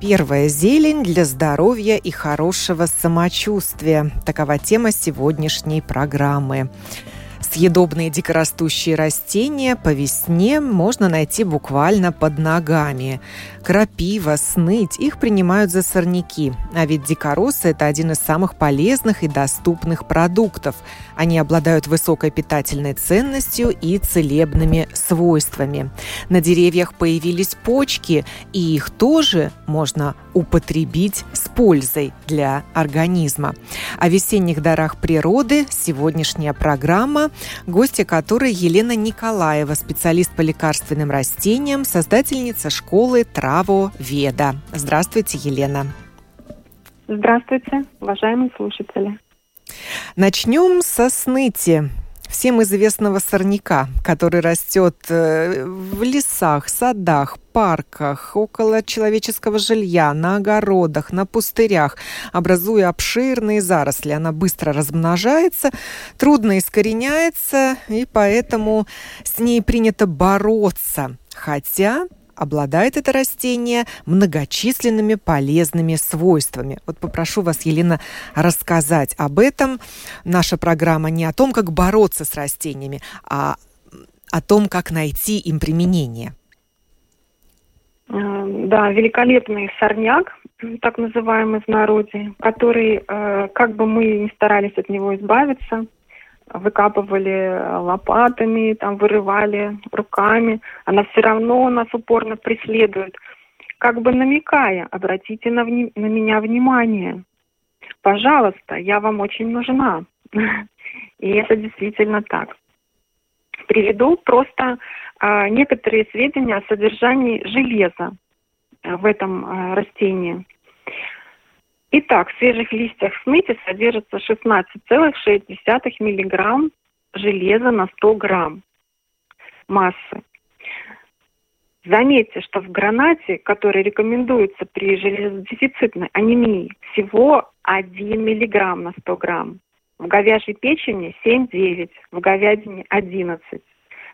Первая зелень для здоровья и хорошего самочувствия. Такова тема сегодняшней программы. Съедобные дикорастущие растения по весне можно найти буквально под ногами. Крапива, сныть, их принимают за сорняки. А ведь дикоросы – это один из самых полезных и доступных продуктов. Они обладают высокой питательной ценностью и целебными свойствами. На деревьях появились почки, и их тоже можно употребить с пользой для организма. О весенних дарах природы сегодняшняя программа, гостья которой Елена Николаева, специалист по лекарственным растениям, создательница школы Траво Веда. Здравствуйте, Елена. Здравствуйте, уважаемые слушатели. Начнем со сныти всем известного сорняка, который растет э, в лесах, садах, парках, около человеческого жилья, на огородах, на пустырях, образуя обширные заросли. Она быстро размножается, трудно искореняется, и поэтому с ней принято бороться. Хотя обладает это растение многочисленными полезными свойствами. Вот попрошу вас, Елена, рассказать об этом. Наша программа не о том, как бороться с растениями, а о том, как найти им применение. Э, да, великолепный сорняк, так называемый в народе, который, э, как бы мы ни старались от него избавиться – выкапывали лопатами, там вырывали руками, она все равно нас упорно преследует, как бы намекая, обратите на, вни- на меня внимание. Пожалуйста, я вам очень нужна. И это действительно так. Приведу просто э, некоторые сведения о содержании железа в этом э, растении. Итак, в свежих листьях смыти содержится 16,6 мг железа на 100 грамм массы. Заметьте, что в гранате, который рекомендуется при железодефицитной анемии, всего 1 мг на 100 грамм. В говяжьей печени 7-9, в говядине 11.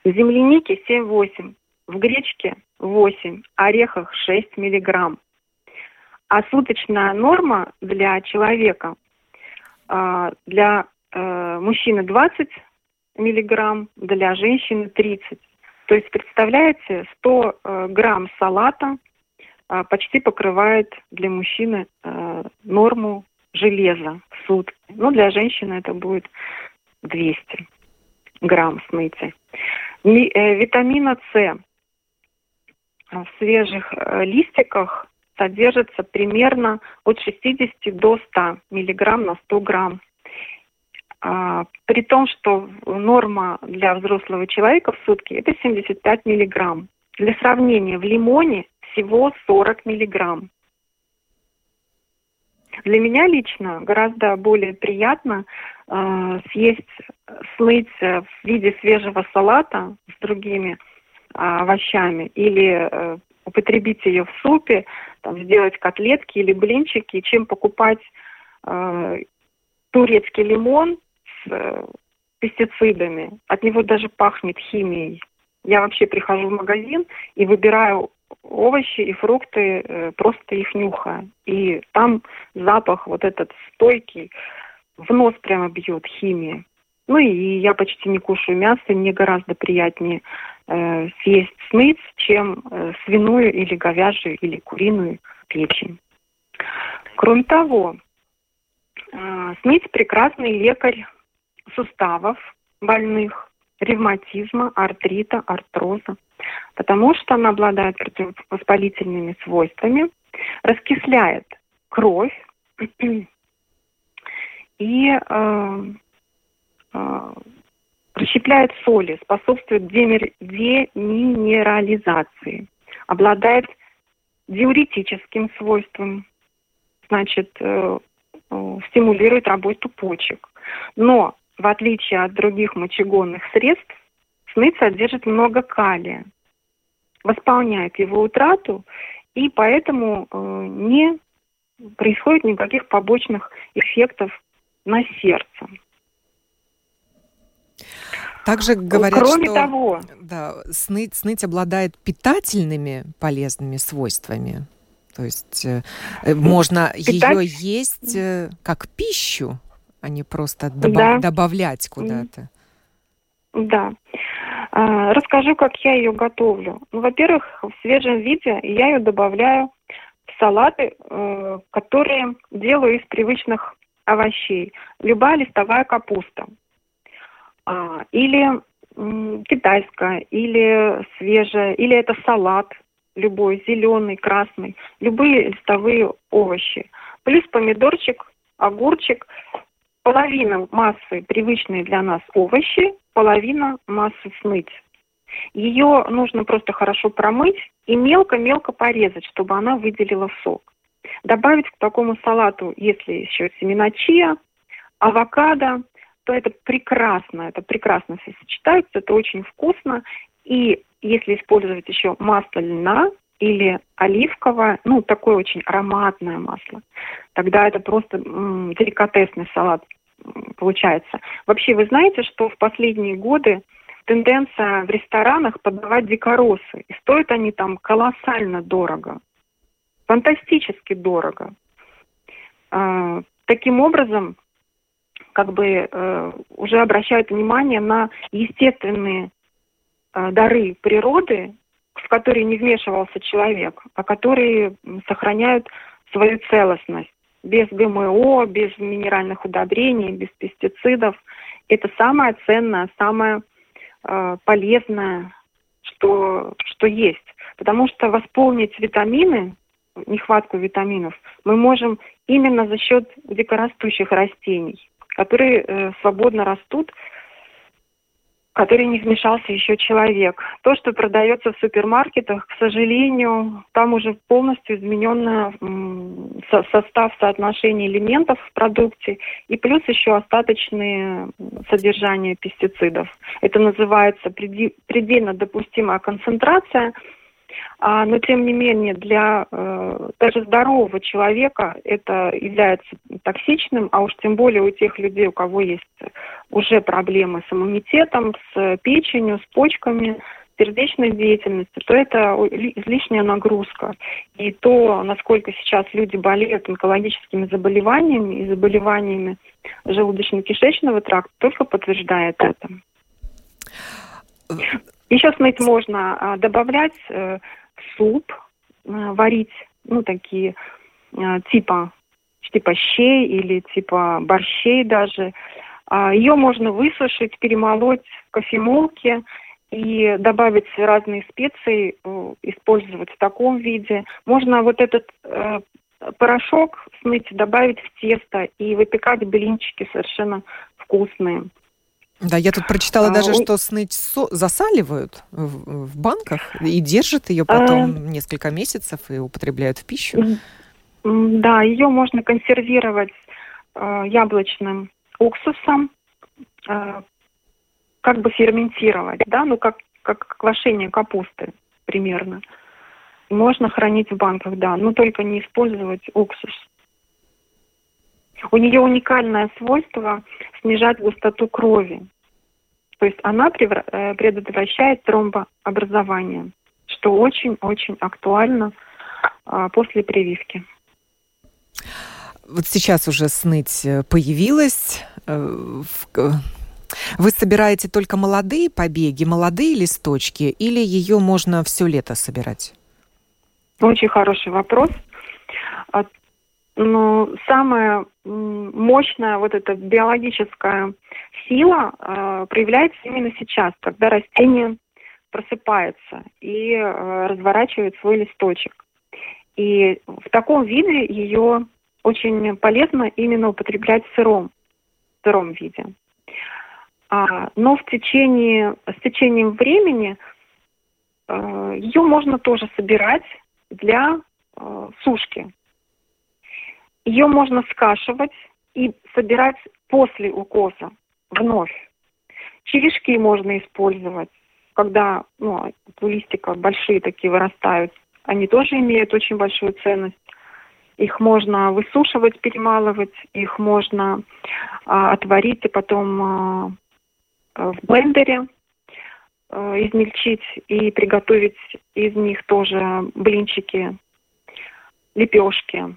В землянике 7-8, в гречке 8, орехах 6 миллиграмм. А суточная норма для человека, а, для э, мужчины 20 миллиграмм, для женщины 30. То есть, представляете, 100 э, грамм салата а, почти покрывает для мужчины э, норму железа в сутки. Ну, для женщины это будет 200 грамм смыти. Витамина С в свежих листиках содержится примерно от 60 до 100 миллиграмм на 100 грамм. А, при том, что норма для взрослого человека в сутки это 75 миллиграмм. Для сравнения, в лимоне всего 40 миллиграмм. Для меня лично гораздо более приятно э, съесть, смыть в виде свежего салата с другими э, овощами или э, употребить ее в супе, там, сделать котлетки или блинчики, чем покупать э, турецкий лимон с э, пестицидами. От него даже пахнет химией. Я вообще прихожу в магазин и выбираю овощи и фрукты, э, просто их нюхая. И там запах вот этот стойкий, в нос прямо бьет химия. Ну и я почти не кушаю мясо, мне гораздо приятнее э, съесть сныть, чем э, свиную или говяжью или куриную печень. Кроме того, э, сныть прекрасный лекарь суставов больных, ревматизма, артрита, артроза, потому что она обладает противовоспалительными свойствами, раскисляет кровь и э, э, расщепляет соли, способствует деминерализации, обладает диуретическим свойством, значит, э, э, стимулирует работу почек. Но в отличие от других мочегонных средств, сныть содержит много калия, восполняет его утрату, и поэтому э, не происходит никаких побочных эффектов на сердце. Также говорят, Кроме что того, да, сныть, сныть обладает питательными полезными свойствами. То есть э, э можно Питать... ее есть э, как пищу, а не просто добав... да. добавлять куда-то. Да. А, расскажу, как я ее готовлю. Ну, во-первых, в свежем виде я ее добавляю в салаты, э, которые делаю из привычных овощей. Любая листовая капуста. А, или м, китайская, или свежая, или это салат любой, зеленый, красный, любые листовые овощи. Плюс помидорчик, огурчик, половина массы привычные для нас овощи, половина массы смыть. Ее нужно просто хорошо промыть и мелко-мелко порезать, чтобы она выделила сок. Добавить к такому салату, если еще семена чия, авокадо, то это прекрасно, это прекрасно все сочетается, это очень вкусно. И если использовать еще масло льна или оливковое, ну, такое очень ароматное масло, тогда это просто м- деликатесный салат получается. Вообще, вы знаете, что в последние годы тенденция в ресторанах подавать дикоросы. И стоят они там колоссально дорого. Фантастически дорого. А, таким образом, как бы э, уже обращают внимание на естественные э, дары природы, в которые не вмешивался человек, а которые сохраняют свою целостность без ГМО, без минеральных удобрений, без пестицидов. Это самое ценное, самое э, полезное, что, что есть. Потому что восполнить витамины, нехватку витаминов, мы можем именно за счет дикорастущих растений которые э, свободно растут, который не вмешался еще человек. То, что продается в супермаркетах, к сожалению, там уже полностью измененный со состав соотношения элементов в продукте и плюс еще остаточные содержания пестицидов. Это называется предельно допустимая концентрация – но тем не менее для э, даже здорового человека это является токсичным, а уж тем более у тех людей, у кого есть уже проблемы с иммунитетом, с печенью, с почками, сердечной деятельностью, то это излишняя нагрузка. И то, насколько сейчас люди болеют онкологическими заболеваниями и заболеваниями желудочно-кишечного тракта, только подтверждает это. Еще смыть можно а, добавлять э, в суп, э, варить, ну, такие э, типа, типа щей или типа борщей даже. А, ее можно высушить, перемолоть в кофемолке и добавить разные специи, использовать в таком виде. Можно вот этот порошок смыть, добавить в тесто и выпекать блинчики совершенно вкусные. Да, я тут прочитала а, даже, что сныть со- засаливают в, в банках и держат ее потом а... несколько месяцев и употребляют в пищу. Да, ее можно консервировать э, яблочным уксусом, э, как бы ферментировать, да, ну как, как квашение капусты примерно. Можно хранить в банках, да, но только не использовать уксус. У нее уникальное свойство снижать густоту крови. То есть она э, предотвращает тромбообразование, что очень-очень актуально а, после прививки. Вот сейчас уже сныть э, появилась. Э, вы собираете только молодые побеги, молодые листочки, или ее можно все лето собирать? Очень хороший вопрос. Но самая мощная вот эта биологическая сила э, проявляется именно сейчас, когда растение просыпается и э, разворачивает свой листочек. И в таком виде ее очень полезно именно употреблять в сыром, в сыром виде. А, но в течение, с течением времени э, ее можно тоже собирать для э, сушки. Ее можно скашивать и собирать после укоса. вновь. Черешки можно использовать, когда ну, у листика большие такие вырастают. Они тоже имеют очень большую ценность. Их можно высушивать, перемалывать, их можно а, отварить и потом а, в блендере а, измельчить и приготовить из них тоже блинчики, лепешки.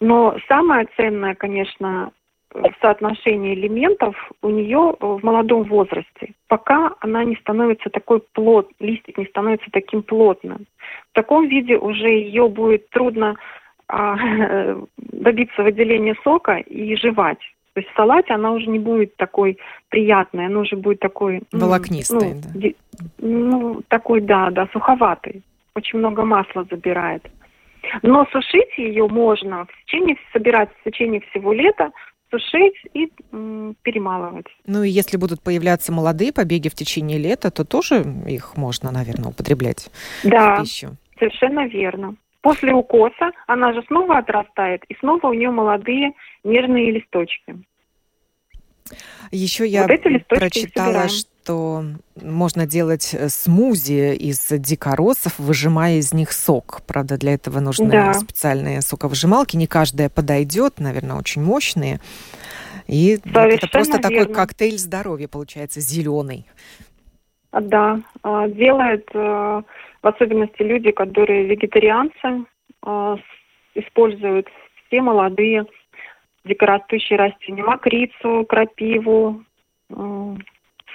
Но самое ценное, конечно, соотношение элементов у нее в молодом возрасте, пока она не становится такой плот, листик не становится таким плотным. В таком виде уже ее будет трудно а, добиться выделения сока и жевать. То есть в салате она уже не будет такой приятной, она уже будет такой... Волокнистой, ну, да. Ну, такой, да, да, суховатый. Очень много масла забирает. Но сушить ее можно в течение, собирать в течение всего лета, сушить и м, перемалывать. Ну и если будут появляться молодые побеги в течение лета, то тоже их можно, наверное, употреблять да, в пищу. совершенно верно. После укоса она же снова отрастает, и снова у нее молодые нежные листочки. Еще я вот прочитала, что можно делать э, смузи из дикоросов, выжимая из них сок. Правда, для этого нужны да. специальные соковыжималки. Не каждая подойдет, наверное, очень мощные. И это просто верно. такой коктейль здоровья получается, зеленый. Да, а, делают э, в особенности люди, которые вегетарианцы, а, используют все молодые дикорастущие растения, мокрицу, крапиву,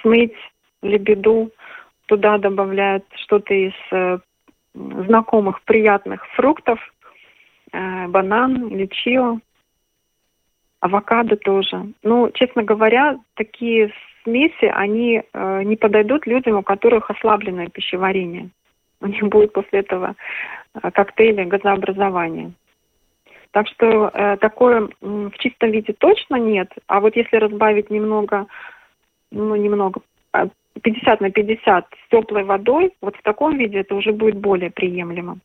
сныть, лебеду. Туда добавляют что-то из э, знакомых приятных фруктов, э, банан или чио, авокадо тоже. Ну, честно говоря, такие смеси, они э, не подойдут людям, у которых ослабленное пищеварение. У них будет после этого коктейли газообразования. Так что э, такое э, в чистом виде точно нет. А вот если разбавить немного, ну немного, 50 на 50 с теплой водой, вот в таком виде это уже будет более приемлемо.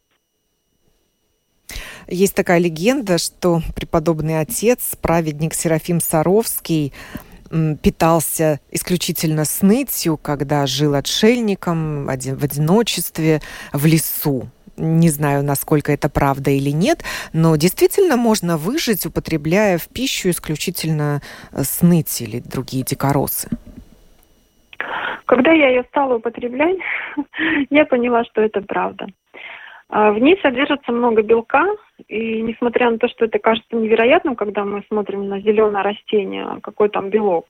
Есть такая легенда, что преподобный отец, праведник Серафим Саровский, питался исключительно снытью, когда жил отшельником в одиночестве в лесу. Не знаю, насколько это правда или нет, но действительно можно выжить, употребляя в пищу исключительно э, сныть или другие дикоросы. Когда я ее стала употреблять, я поняла, что это правда. А, в ней содержится много белка, и несмотря на то, что это кажется невероятным, когда мы смотрим на зеленое растение, какой там белок,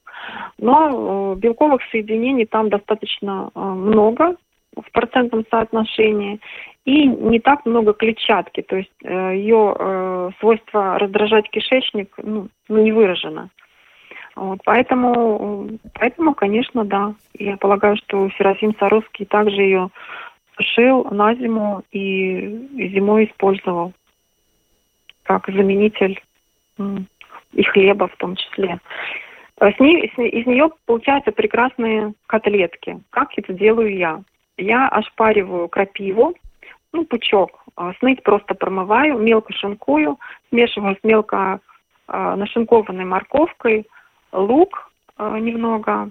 но э, белковых соединений там достаточно э, много в процентном соотношении, и не так много клетчатки, то есть э, ее свойство раздражать кишечник ну, ну, не выражено. Вот, поэтому, поэтому, конечно, да. Я полагаю, что Серафим Саровский также ее сушил на зиму и, зимой использовал как заменитель и хлеба в том числе. Э, с ней, из нее получаются прекрасные котлетки. Как это делаю я? Я ошпариваю крапиву, ну, пучок, а, сныть просто промываю, мелко шинкую, смешиваю с мелко а, нашинкованной морковкой, лук а, немного,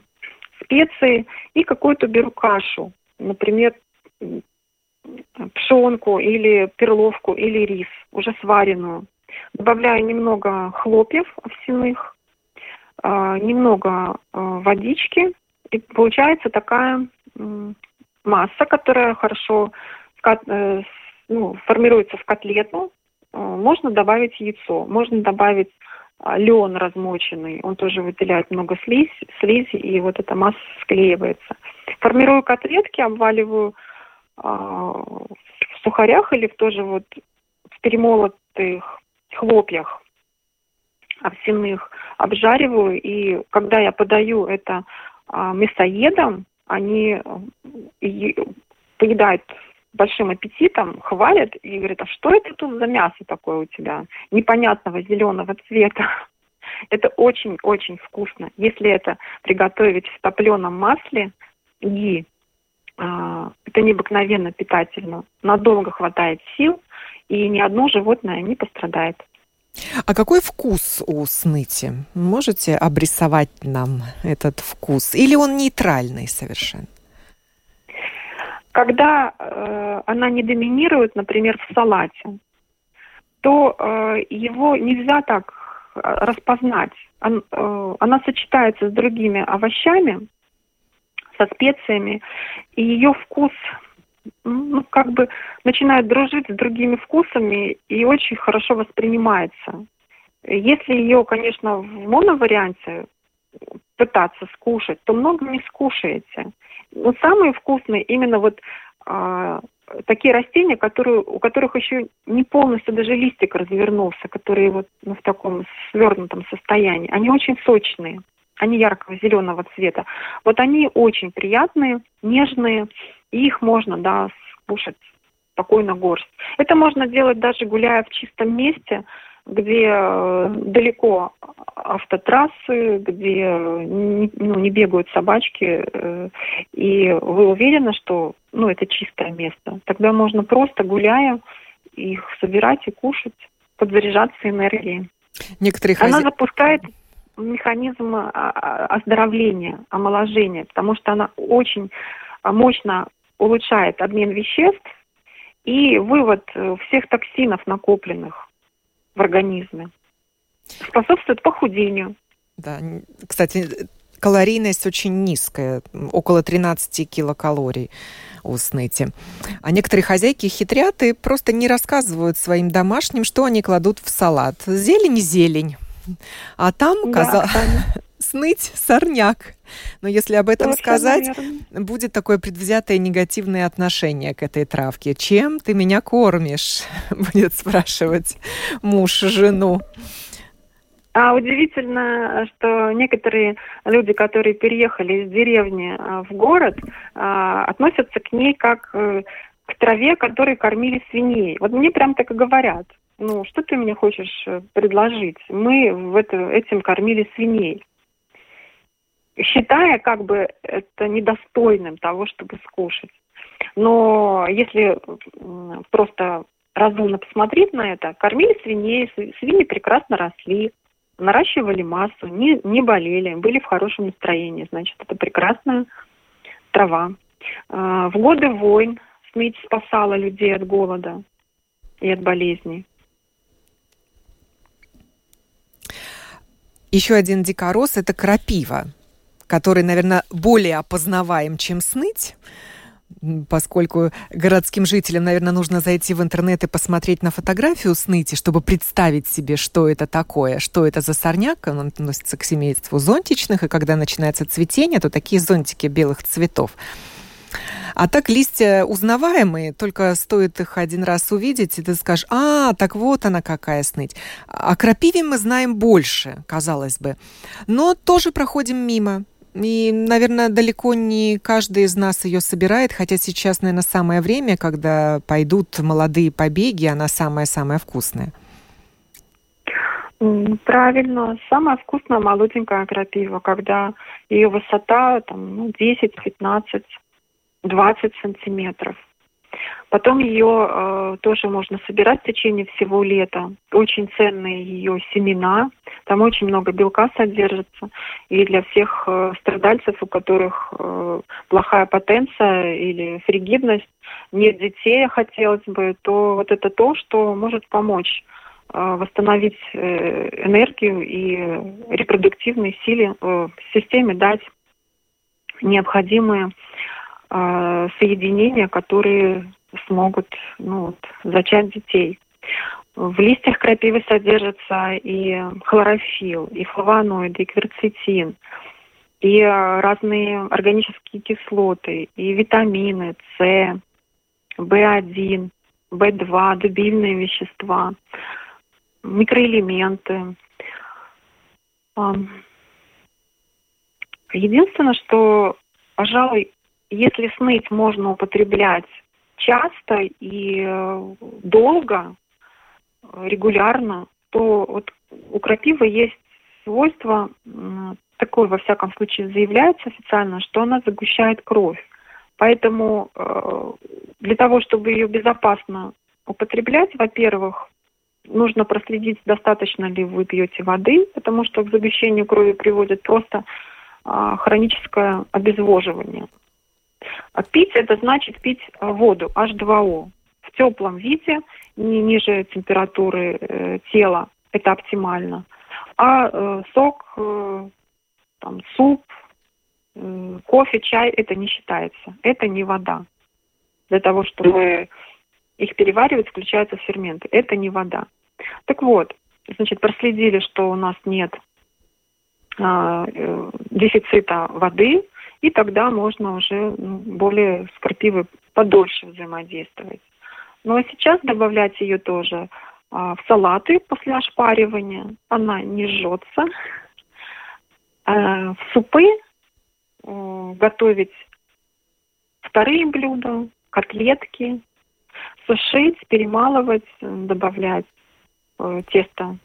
специи и какую-то беру кашу, например, пшенку или перловку или рис, уже сваренную. Добавляю немного хлопьев овсяных, немного водички, и получается такая масса, которая хорошо э, ну, формируется в котлету. Можно добавить яйцо, можно добавить а, лен размоченный, он тоже выделяет много слизи, слизи, и вот эта масса склеивается. Формирую котлетки, обваливаю э, в сухарях или в тоже вот в перемолотых хлопьях овсяных, обжариваю, и когда я подаю это э, мясоедам, они э, поедают большим аппетитом, хвалят и говорят, а что это тут за мясо такое у тебя, непонятного зеленого цвета. Это очень-очень вкусно. Если это приготовить в топленом масле, ги, а, это необыкновенно питательно. Надолго хватает сил, и ни одно животное не пострадает. А какой вкус у сныти? Можете обрисовать нам этот вкус? Или он нейтральный совершенно? Когда э, она не доминирует, например, в салате, то э, его нельзя так э, распознать. Он, э, она сочетается с другими овощами, со специями, и ее вкус ну, как бы начинает дружить с другими вкусами и очень хорошо воспринимается. Если ее, конечно, в моноварианте пытаться скушать, то много не скушаете. Но самые вкусные именно вот а, такие растения, которые, у которых еще не полностью даже листик развернулся, которые вот ну, в таком свернутом состоянии. Они очень сочные, они яркого зеленого цвета. Вот они очень приятные, нежные, и их можно, да, скушать спокойно горсть. Это можно делать даже гуляя в чистом месте, где э, далеко автотрассы, где э, не, ну, не бегают собачки, э, и вы уверены, что ну, это чистое место. Тогда можно просто гуляя их собирать и кушать, подзаряжаться энергией. Некоторые хозя... Она запускает механизм а, а, оздоровления, омоложения, потому что она очень мощно улучшает обмен веществ и вывод всех токсинов накопленных в организме. Способствует похудению. Да, кстати, калорийность очень низкая, около 13 килокалорий у сныти. А некоторые хозяйки хитрят и просто не рассказывают своим домашним, что они кладут в салат. Зелень – зелень. А там да, каза... сныть сорняк. Но если об этом Точно, сказать, наверное. будет такое предвзятое негативное отношение к этой травке. Чем ты меня кормишь? Будет спрашивать муж жену. А удивительно, что некоторые люди, которые переехали из деревни а, в город, а, относятся к ней как э, к траве, которой кормили свиней. Вот мне прям так и говорят. Ну, что ты мне хочешь э, предложить? Мы в это, этим кормили свиней считая как бы это недостойным того, чтобы скушать. Но если просто разумно посмотреть на это, кормили свиней, свиньи прекрасно росли, наращивали массу, не, не болели, были в хорошем настроении. Значит, это прекрасная трава. А, в годы войн сныть спасала людей от голода и от болезней. Еще один дикорос – это крапива который, наверное, более опознаваем, чем сныть, поскольку городским жителям, наверное, нужно зайти в интернет и посмотреть на фотографию сныти, чтобы представить себе, что это такое, что это за сорняк. Он относится к семейству зонтичных, и когда начинается цветение, то такие зонтики белых цветов. А так листья узнаваемые, только стоит их один раз увидеть, и ты скажешь, а, так вот она какая сныть. О крапиве мы знаем больше, казалось бы, но тоже проходим мимо. И, наверное, далеко не каждый из нас ее собирает, хотя сейчас, наверное, самое время, когда пойдут молодые побеги, она самая-самая вкусная. Правильно. Самая вкусная молоденькая крапива, когда ее высота там, ну, 10, 15, 20 сантиметров. Потом ее э, тоже можно собирать в течение всего лета. Очень ценные ее семена. Там очень много белка содержится. И для всех э, страдальцев, у которых э, плохая потенция или фригидность, нет детей, хотелось бы, то вот это то, что может помочь э, восстановить э, энергию и репродуктивные силы э, в системе, дать необходимые э, соединения, которые смогут ну, вот, зачать детей. В листьях крапивы содержатся и хлорофилл, и флавоноиды, и кверцетин, и разные органические кислоты, и витамины С, В1, В2, дубильные вещества, микроэлементы. Единственное, что, пожалуй, если сныть можно употреблять часто и э, долго, регулярно, то вот у крапивы есть свойство, такое во всяком случае заявляется официально, что она загущает кровь. Поэтому э, для того, чтобы ее безопасно употреблять, во-первых, нужно проследить, достаточно ли вы пьете воды, потому что к загущению крови приводит просто а, хроническое обезвоживание. А пить это значит пить а, воду H2O в теплом виде, не ниже температуры э, тела, это оптимально. А э, сок, э, там, суп, э, кофе, чай, это не считается. Это не вода. Для того, чтобы их переваривать, включаются ферменты. Это не вода. Так вот, значит, проследили, что у нас нет а, э, дефицита воды, и тогда можно уже ну, более с крапивой подольше взаимодействовать. Ну а сейчас добавлять ее тоже а, в салаты после ошпаривания. Она не жжется. А, в супы а, готовить вторые блюда, котлетки, сушить, перемалывать, добавлять э, тесто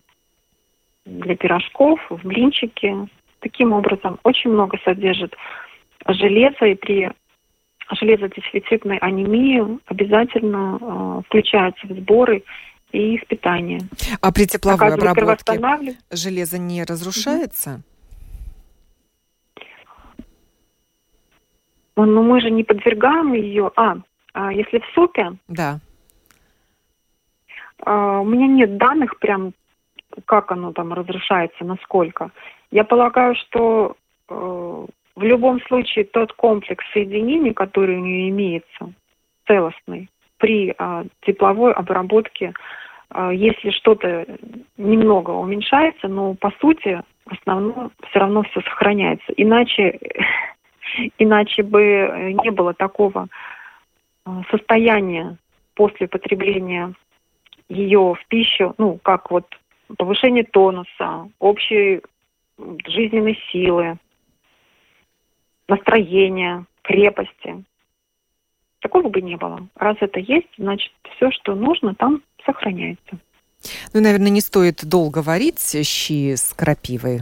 для пирожков, в блинчики. Таким образом, очень много содержит железа, и при железодефицитной анемии обязательно э, включаются в сборы и в питание. А при тепловой обработке железо не разрушается? Ну, ну, мы же не подвергаем ее. А, а если в супе? Да. А, у меня нет данных прям, как оно там разрушается, насколько. Я полагаю, что э, в любом случае тот комплекс соединений, который у нее имеется, целостный, при э, тепловой обработке, э, если что-то немного уменьшается, но по сути основном все равно все сохраняется. Иначе, иначе бы не было такого состояния после потребления ее в пищу, ну, как вот повышение тонуса, общей жизненной силы, настроения, крепости. Такого бы не было. Раз это есть, значит, все, что нужно, там сохраняется. Ну, наверное, не стоит долго варить щи с крапивой.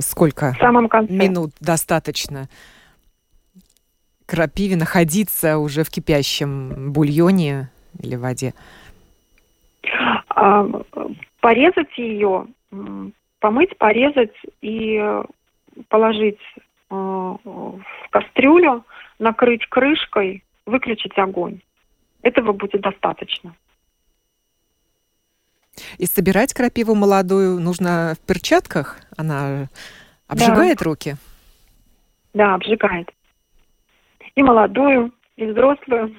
Сколько в самом конце. минут достаточно крапиве находиться уже в кипящем бульоне или воде? А, порезать ее, помыть, порезать и положить э, в кастрюлю, накрыть крышкой, выключить огонь. Этого будет достаточно. И собирать крапиву молодую нужно в перчатках? Она обжигает да. руки? Да, обжигает. И молодую, и взрослую.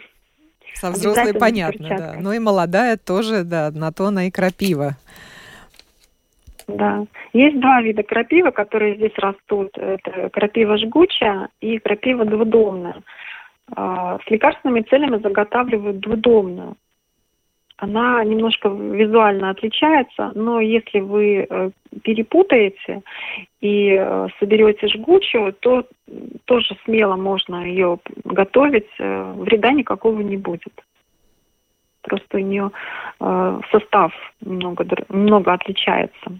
Со взрослой понятно, да. Ну и молодая тоже, да, на то она и крапива. Да. Есть два вида крапивы, которые здесь растут. Это крапива жгучая и крапива двудомная. А, с лекарственными целями заготавливают двудомную она немножко визуально отличается, но если вы э, перепутаете и э, соберете жгучую, то тоже смело можно ее готовить, э, вреда никакого не будет. Просто у нее состав много, много отличается.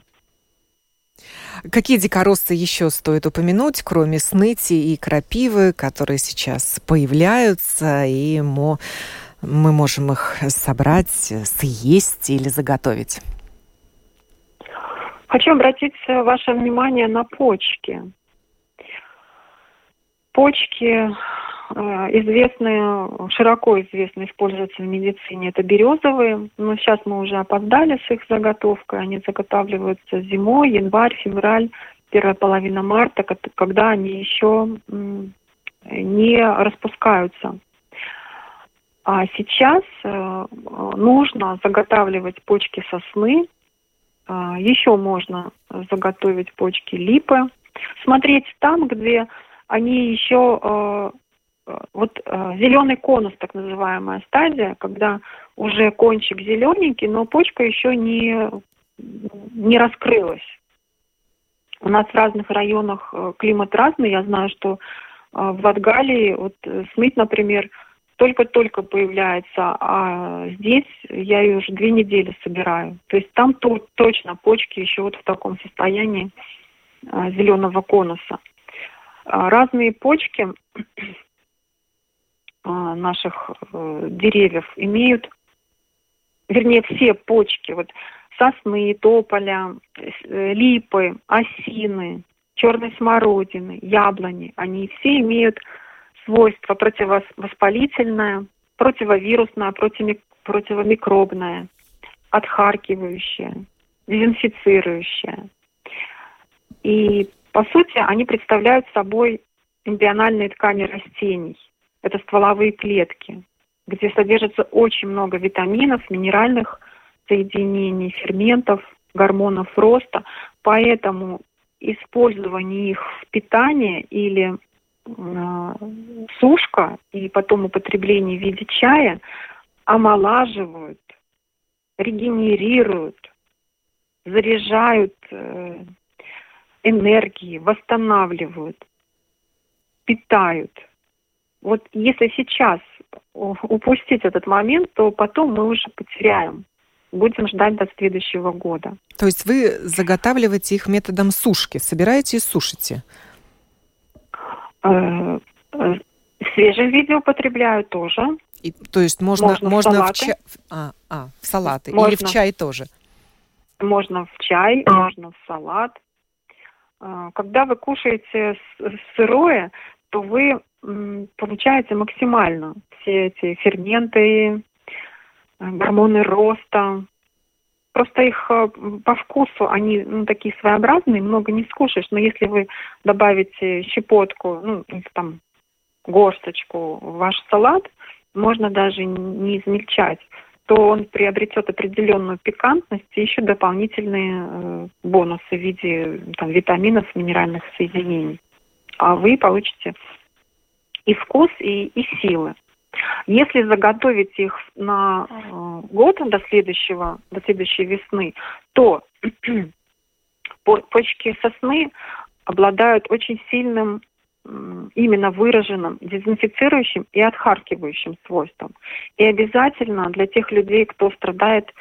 Какие дикороссы еще стоит упомянуть, кроме сныти и крапивы, которые сейчас появляются, и мо мы можем их собрать, съесть или заготовить? Хочу обратить ваше внимание на почки. Почки известные, широко известны, используются в медицине. Это березовые, но сейчас мы уже опоздали с их заготовкой. Они заготавливаются зимой, январь, февраль, первая половина марта, когда они еще не распускаются. А сейчас э, нужно заготавливать почки сосны, э, еще можно заготовить почки липы, смотреть там, где они еще э, вот зеленый конус, так называемая стадия, когда уже кончик зелененький, но почка еще не, не раскрылась. У нас в разных районах климат разный. Я знаю, что в Латгалии, вот смыть, например, только-только появляется, а здесь я ее уже две недели собираю. То есть там то, точно почки еще вот в таком состоянии зеленого конуса. А, разные почки наших а, деревьев имеют, вернее, все почки, вот сосны, тополя, э, липы, осины, черной смородины, яблони. Они все имеют свойство противовоспалительное, противовирусное, противомикробное, отхаркивающее, дезинфицирующее. И, по сути, они представляют собой эмбриональные ткани растений. Это стволовые клетки, где содержится очень много витаминов, минеральных соединений, ферментов, гормонов роста. Поэтому использование их в питании или э, сушка и потом употребление в виде чая омолаживают, регенерируют, заряжают э, энергии, восстанавливают, питают. Вот если сейчас упустить этот момент, то потом мы уже потеряем. Будем ждать до следующего года. То есть вы заготавливаете их методом сушки, собираете и сушите? Э, э, в свежем виде употребляю тоже. И, то есть можно, можно, можно в, в чай... А, а, в салаты можно. или в чай тоже? Можно в чай, можно в салат. А, когда вы кушаете сырое, то вы получаете максимально все эти ферменты, э, гормоны роста. Просто их э, по вкусу, они ну, такие своеобразные, много не скушаешь. Но если вы добавите щепотку, ну, там, горсточку в ваш салат, можно даже не измельчать то он приобретет определенную пикантность и еще дополнительные э, бонусы в виде там, витаминов, минеральных соединений. А вы получите и вкус, и, и силы. Если заготовить их на э, год до следующего, до следующей весны, то почки сосны обладают очень сильным именно выраженным дезинфицирующим и отхаркивающим свойством. И обязательно для тех людей, кто страдает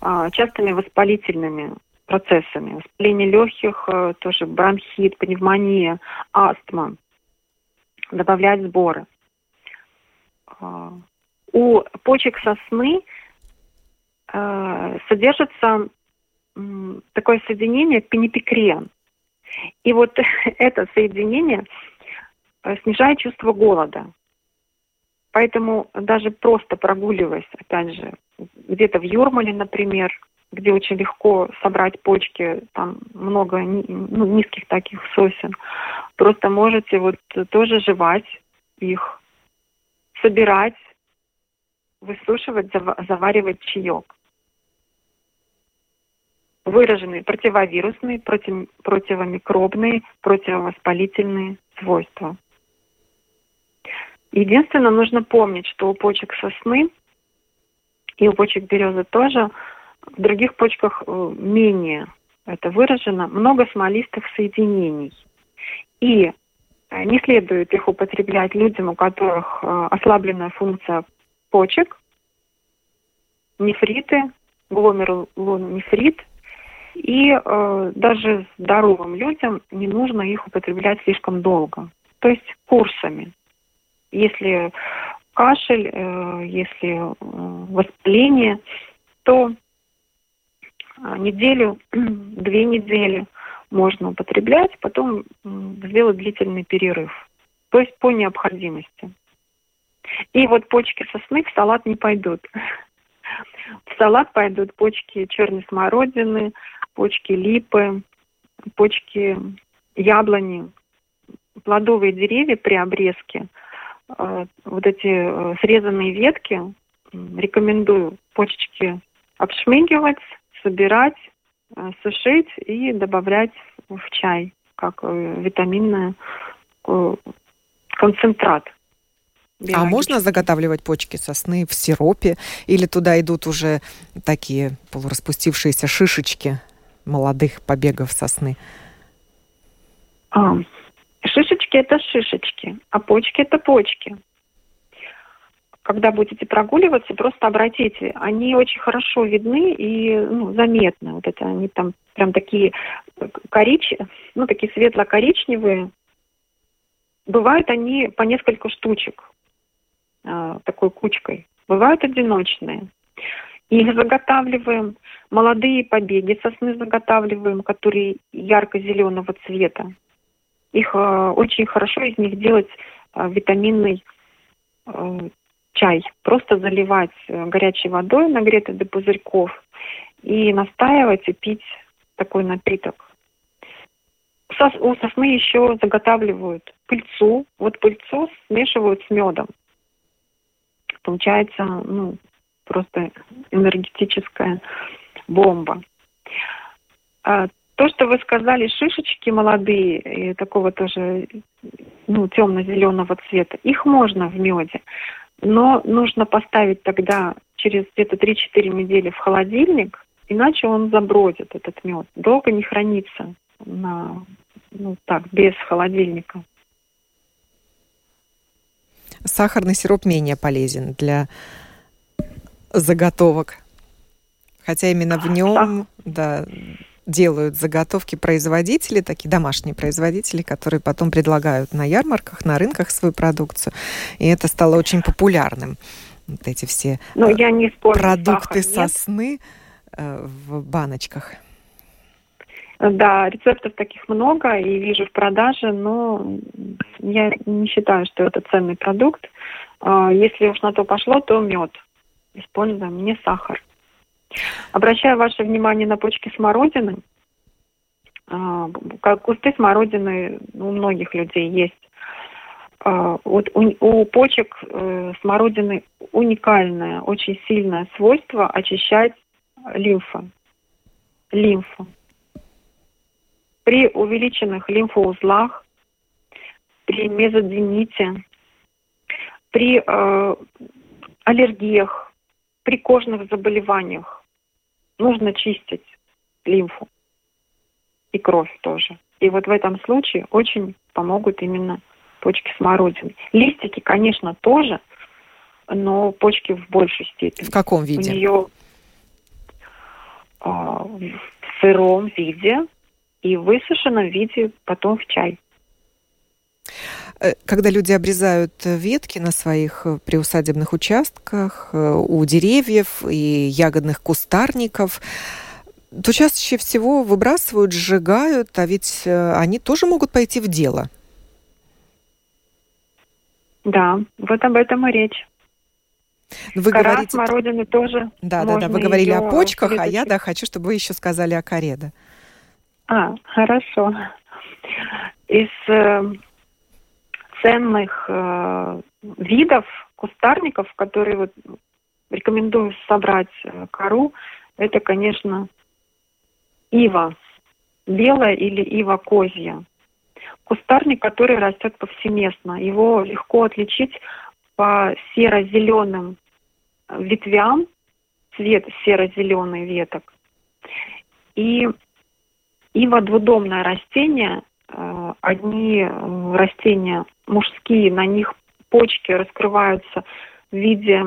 а, частыми воспалительными процессами, воспаление легких, а, тоже бронхит, пневмония, астма, добавлять сборы. А, у почек сосны а, содержится такое соединение пенипикрен. И вот это соединение Э, снижает чувство голода. Поэтому даже просто прогуливаясь, опять же, где-то в Юрмале, например, где очень легко собрать почки, там много ну, низких таких сосен, просто можете вот тоже жевать их, собирать, высушивать, заваривать чаек. Выраженные противовирусные, против, противомикробные, противовоспалительные свойства. Единственное, нужно помнить, что у почек сосны и у почек березы тоже, в других почках э, менее это выражено, много смолистых соединений. И э, не следует их употреблять людям, у которых э, ослабленная функция почек, нефриты, гломерулонефрит, и э, даже здоровым людям не нужно их употреблять слишком долго, то есть курсами. Если кашель, э, если э, воспаление, то э, неделю, две недели можно употреблять, потом сделать длительный перерыв. То есть по необходимости. И вот почки сосны в салат не пойдут. В салат пойдут почки черной смородины, почки липы, почки яблони, плодовые деревья при обрезке – Э, вот эти э, срезанные ветки рекомендую почечки обшмыгивать, собирать, сушить и добавлять в чай как витаминный концентрат. А можно заготавливать почки сосны в сиропе или туда идут уже такие полураспустившиеся шишечки молодых побегов сосны? А, Шишечки – это шишечки, а почки – это почки. Когда будете прогуливаться, просто обратите, они очень хорошо видны и ну, заметны. Вот это они там прям такие коричневые, ну такие светло-коричневые. Бывают они по несколько штучек, э, такой кучкой. Бывают одиночные. Их заготавливаем. Молодые побеги сосны заготавливаем, которые ярко-зеленого цвета. Их э, очень хорошо из них делать э, витаминный э, чай. Просто заливать э, горячей водой, нагретой до пузырьков, и настаивать и пить такой напиток. Сос, у сосны еще заготавливают пыльцу. Вот пыльцу смешивают с медом. Получается, ну, просто энергетическая бомба. А, то, что вы сказали, шишечки молодые, такого тоже ну, темно-зеленого цвета, их можно в меде, но нужно поставить тогда через где-то 3-4 недели в холодильник, иначе он забродит, этот мед. Долго не хранится на, ну так, без холодильника. Сахарный сироп менее полезен для заготовок. Хотя именно в нем да, делают заготовки производители, такие домашние производители, которые потом предлагают на ярмарках, на рынках свою продукцию. И это стало очень популярным. Вот эти все Но я не спорю, продукты сахар, сосны э, в баночках. Да, рецептов таких много и вижу в продаже, но я не считаю, что это ценный продукт. А, если уж на то пошло, то мед используем, не сахар. Обращаю ваше внимание на почки смородины. А, как кусты смородины у многих людей есть. А, вот у, почек э, смородины уникальное, очень сильное свойство очищать лимфу. Лимфу. При увеличенных лимфоузлах, при мезодините, при э, аллергиях, при кожных заболеваниях нужно чистить лимфу и кровь тоже. И вот в этом случае очень помогут именно почки смородины. Листики, конечно, тоже, но почки в большей степени. В каком виде? У нее а, в сыром виде и в высушенном виде потом в чай. Э, когда люди обрезают ветки на своих э, приусадебных участках, э, у деревьев и ягодных кустарников, то чаще всего выбрасывают, сжигают, а ведь они тоже могут пойти в дело. Да, вот об этом и речь. Вы Кора говорите... смородины тоже. Да, да, да. Вы говорили о почках, а я да хочу, чтобы вы еще сказали о коре. Да. А, хорошо. Из ценных э, видов кустарников, которые вот рекомендую собрать э, кору, это, конечно, ива белая или ива козья. Кустарник, который растет повсеместно. Его легко отличить по серо-зеленым ветвям, цвет серо-зеленый веток. И ива двудомное растение, э, одни э, растения мужские, на них почки раскрываются в виде,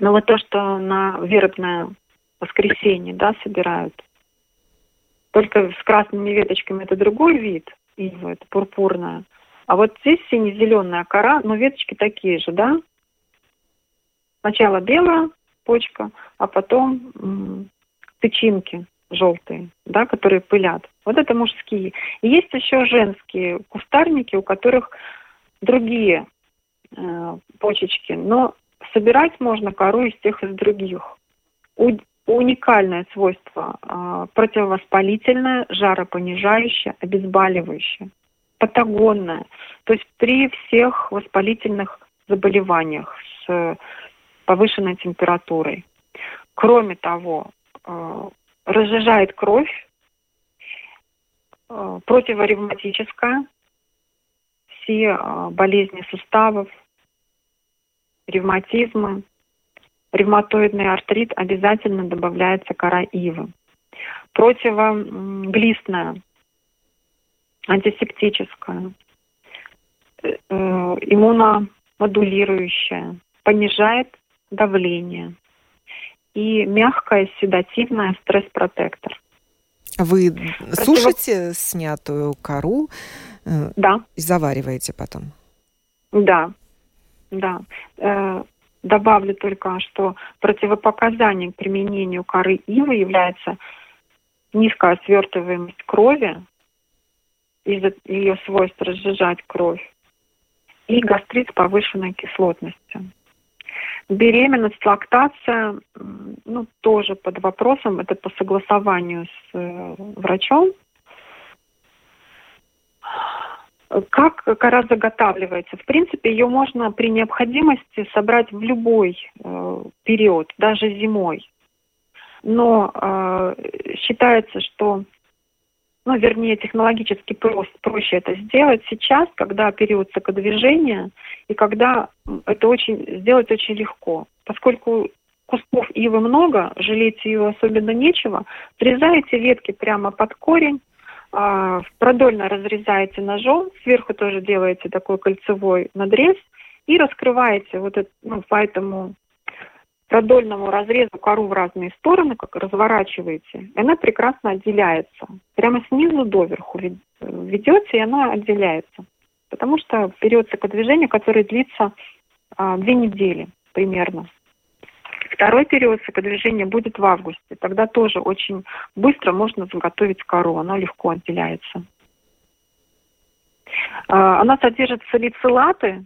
ну вот то, что на вербное воскресенье, да, собирают. Только с красными веточками это другой вид, ива, это пурпурная. А вот здесь сине-зеленая кора, но веточки такие же, да? Сначала белая почка, а потом м- тычинки желтые, да, которые пылят. Вот это мужские. И есть еще женские кустарники, у которых другие э, почечки, но собирать можно кору из тех из других. У, уникальное свойство э, противовоспалительное, жаропонижающее, обезболивающее, патагонное. То есть при всех воспалительных заболеваниях с повышенной температурой. Кроме того, э, разжижает кровь, э, противоревматическая, все э, болезни суставов, ревматизмы, ревматоидный артрит обязательно добавляется кора ивы. Противоглистная, антисептическая, э, иммуномодулирующая, понижает давление – и мягкая седативная стресс-протектор. Вы Против... сушите снятую кору э, да. и завариваете потом? Да, да. Э, Добавлю только, что противопоказанием к применению коры ивы является низкая свертываемость крови из-за ее свойства разжижать кровь и гастрит с повышенной кислотностью. Беременность, лактация, ну, тоже под вопросом, это по согласованию с э, врачом. Как кора заготавливается? В принципе, ее можно при необходимости собрать в любой э, период, даже зимой. Но э, считается, что ну, вернее, технологически прост, проще это сделать сейчас, когда период сокодвижения, и когда это очень сделать очень легко. Поскольку кусков ивы много, жалеть ее особенно нечего, срезаете ветки прямо под корень, а, продольно разрезаете ножом, сверху тоже делаете такой кольцевой надрез и раскрываете вот это, ну, по продольному разрезу кору в разные стороны, как разворачиваете, она прекрасно отделяется. Прямо снизу доверху ведете, и она отделяется. Потому что период сокодвижения, который длится а, две недели примерно. Второй период сокодвижения будет в августе. Тогда тоже очень быстро можно заготовить кору, она легко отделяется. А, она содержит салицилаты,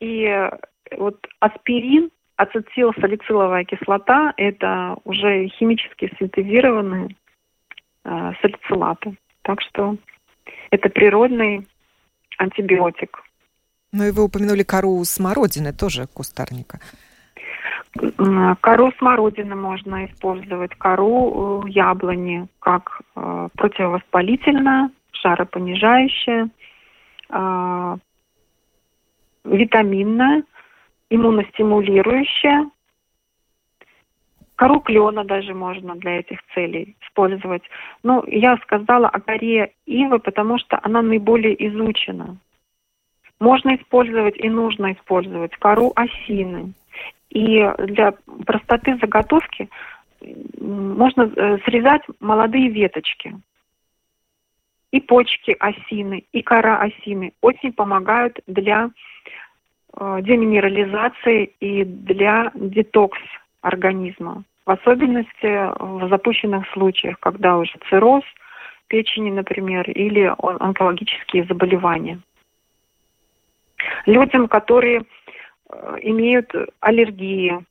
и вот аспирин ацетилсалициловая кислота – это уже химически синтезированные э, салицилаты. Так что это природный антибиотик. Ну и вы упомянули кору смородины, тоже кустарника. Кору смородины можно использовать, кору э, яблони как э, противовоспалительная, жаропонижающая, э, витаминная – иммуностимулирующая. Кору клена даже можно для этих целей использовать. Ну, я сказала о коре ивы, потому что она наиболее изучена. Можно использовать и нужно использовать кору осины. И для простоты заготовки можно э, срезать молодые веточки. И почки осины, и кора осины очень помогают для деминерализации и для детокс организма. В особенности в запущенных случаях, когда уже цирроз печени, например, или онкологические заболевания. Людям, которые э, имеют аллергии,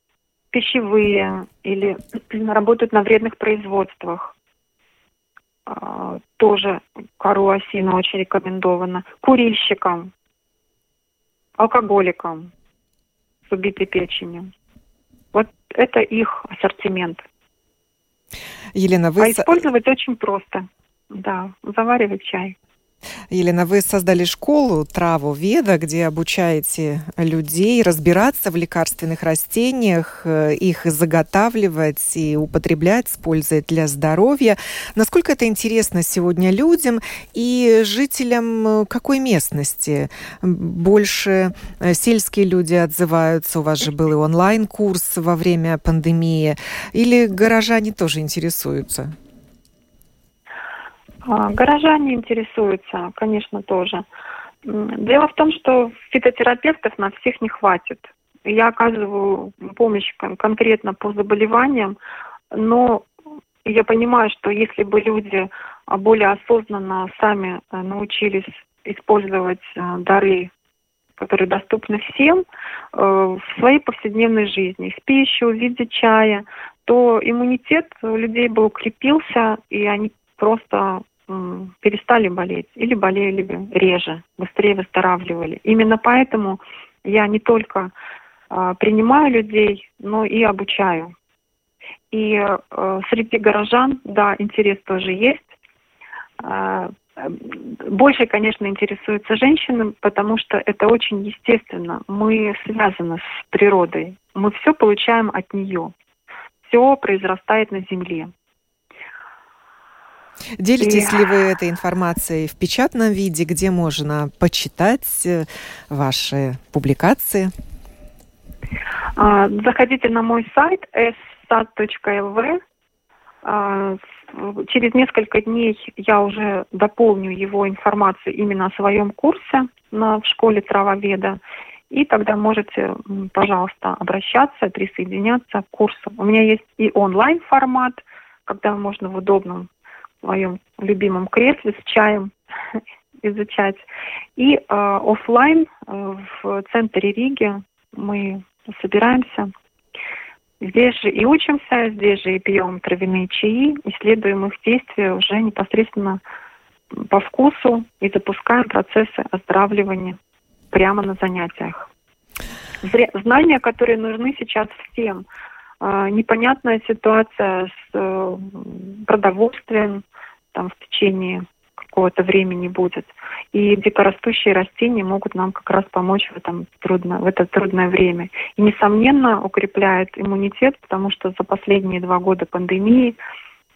пищевые или работают на вредных производствах, э, тоже кору очень рекомендована. Курильщикам, алкоголикам с убитой печенью. Вот это их ассортимент. Елена, вы... А использовать очень просто. Да, заваривать чай. Елена, вы создали школу Траву Веда, где обучаете людей разбираться в лекарственных растениях, э, их заготавливать и употреблять с пользой для здоровья. Насколько это интересно сегодня людям и жителям э, какой местности? Больше э, сельские люди отзываются, у вас же был и онлайн-курс во время пандемии, или горожане тоже интересуются? А, горожане интересуются, конечно, тоже. Дело в том, что фитотерапевтов на всех не хватит. Я оказываю помощь конкретно по заболеваниям, но я понимаю, что если бы люди более осознанно сами э, научились использовать э, дары, которые доступны всем, э, в своей повседневной жизни, в пищу, в виде чая, то иммунитет у людей бы укрепился, и они просто перестали болеть или болели реже, быстрее выздоравливали. Именно поэтому я не только э, принимаю людей, но и обучаю. И э, среди горожан, да, интерес тоже есть. Э, больше, конечно, интересуются женщины, потому что это очень естественно. Мы связаны с природой. Мы все получаем от нее. Все произрастает на земле. Делитесь ли вы этой информацией в печатном виде, где можно почитать э, ваши публикации? А, заходите на мой сайт ssat.lv. А, через несколько дней я уже дополню его информацию именно о своем курсе на, в школе травоведа. И тогда можете, пожалуйста, обращаться, присоединяться к курсу. У меня есть и онлайн формат, когда можно в удобном своем любимом кресле с чаем изучать. И э, офлайн э, в центре Риги мы собираемся. Здесь же и учимся, здесь же и пьем травяные чаи, исследуем их действия уже непосредственно по вкусу и запускаем процессы оздоравливания прямо на занятиях. Знания, которые нужны сейчас всем. А, непонятная ситуация с э, продовольствием там в течение какого-то времени будет. И дикорастущие растения могут нам как раз помочь в, этом трудно, в это трудное время. И, несомненно, укрепляет иммунитет, потому что за последние два года пандемии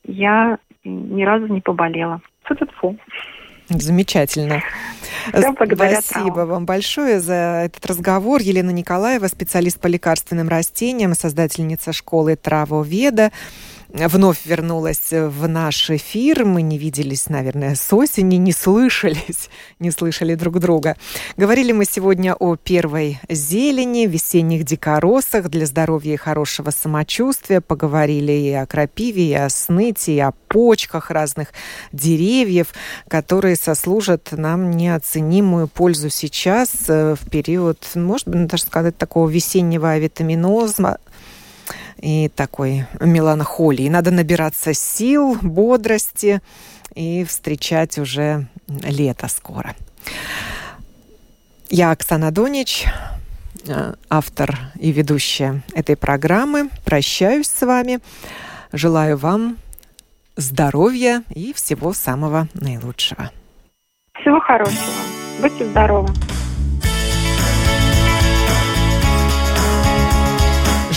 я ни разу не поболела. Фу-фу-фу. Замечательно. Спасибо вам большое за этот разговор. Елена Николаева, специалист по лекарственным растениям, создательница школы Травоведа вновь вернулась в наш эфир. Мы не виделись, наверное, с осени, не слышались, не слышали друг друга. Говорили мы сегодня о первой зелени, весенних дикоросах для здоровья и хорошего самочувствия. Поговорили и о крапиве, и о сныте, и о почках разных деревьев, которые сослужат нам неоценимую пользу сейчас э, в период, может быть, даже сказать, такого весеннего витаминозма, и такой меланхолии. Надо набираться сил, бодрости и встречать уже лето скоро. Я Оксана Донич, э, автор и ведущая этой программы. Прощаюсь с вами. Желаю вам здоровья и всего самого наилучшего. Всего хорошего. Будьте здоровы.